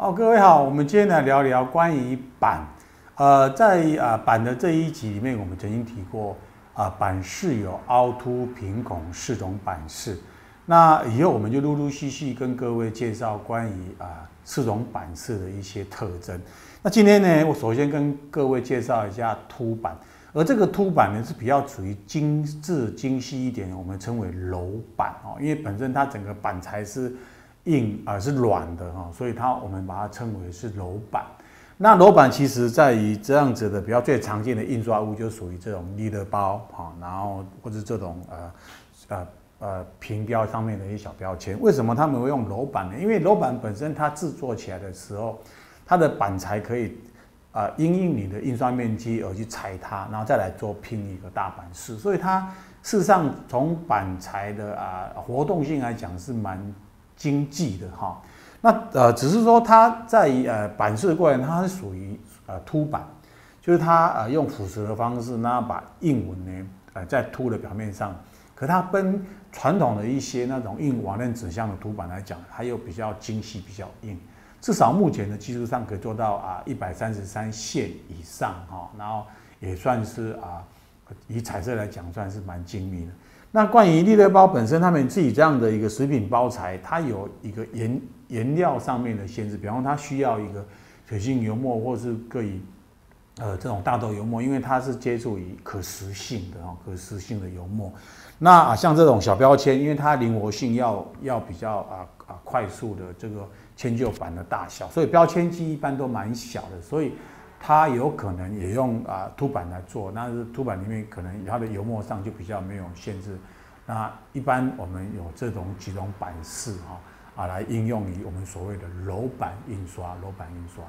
哦，各位好，我们今天来聊聊关于板。呃，在啊板的这一集里面，我们曾经提过啊板式有凹凸、平孔四种板式。那以后我们就陆陆续续跟各位介绍关于啊四种板式的一些特征。那今天呢，我首先跟各位介绍一下凸板，而这个凸板呢是比较属于精致精细一点，我们称为楼板哦，因为本身它整个板材是硬啊是软的哈，所以它我们把它称为是柔板。那柔板其实在于这样子的比较最常见的印刷物，就属于这种利乐包哈，然后或者这种呃呃呃平标上面的一些小标签。为什么他们会用柔板呢？因为柔板本身它制作起来的时候，它的板材可以啊因应你的印刷面积而去裁它，然后再来做拼一个大板式。所以它事实上从板材的啊活动性来讲是蛮经济的哈。那呃，只是说它在呃版式的过程，它是属于呃凸版，就是它呃用腐蚀的方式，那把印纹呢呃在凸的表面上。可它跟传统的一些那种印网链纸箱的凸版来讲，它又比较精细，比较硬。至少目前的技术上可以做到啊一百三十三线以上哈，然后也算是啊以彩色来讲算是蛮精密的。那关于利乐包本身，他们自己这样的一个食品包材，它有一个颜颜料上面的限制，比方说它需要一个水性油墨，或是可以呃这种大豆油墨，因为它是接触于可食性的哈，可食性的油墨。那啊像这种小标签，因为它灵活性要要比较啊啊快速的这个迁就板的大小，所以标签机一般都蛮小的，所以。它有可能也用啊凸版来做，那是凸版里面可能它的油墨上就比较没有限制。那一般我们有这种几种版式哈啊来应用于我们所谓的柔板印刷，柔板印刷。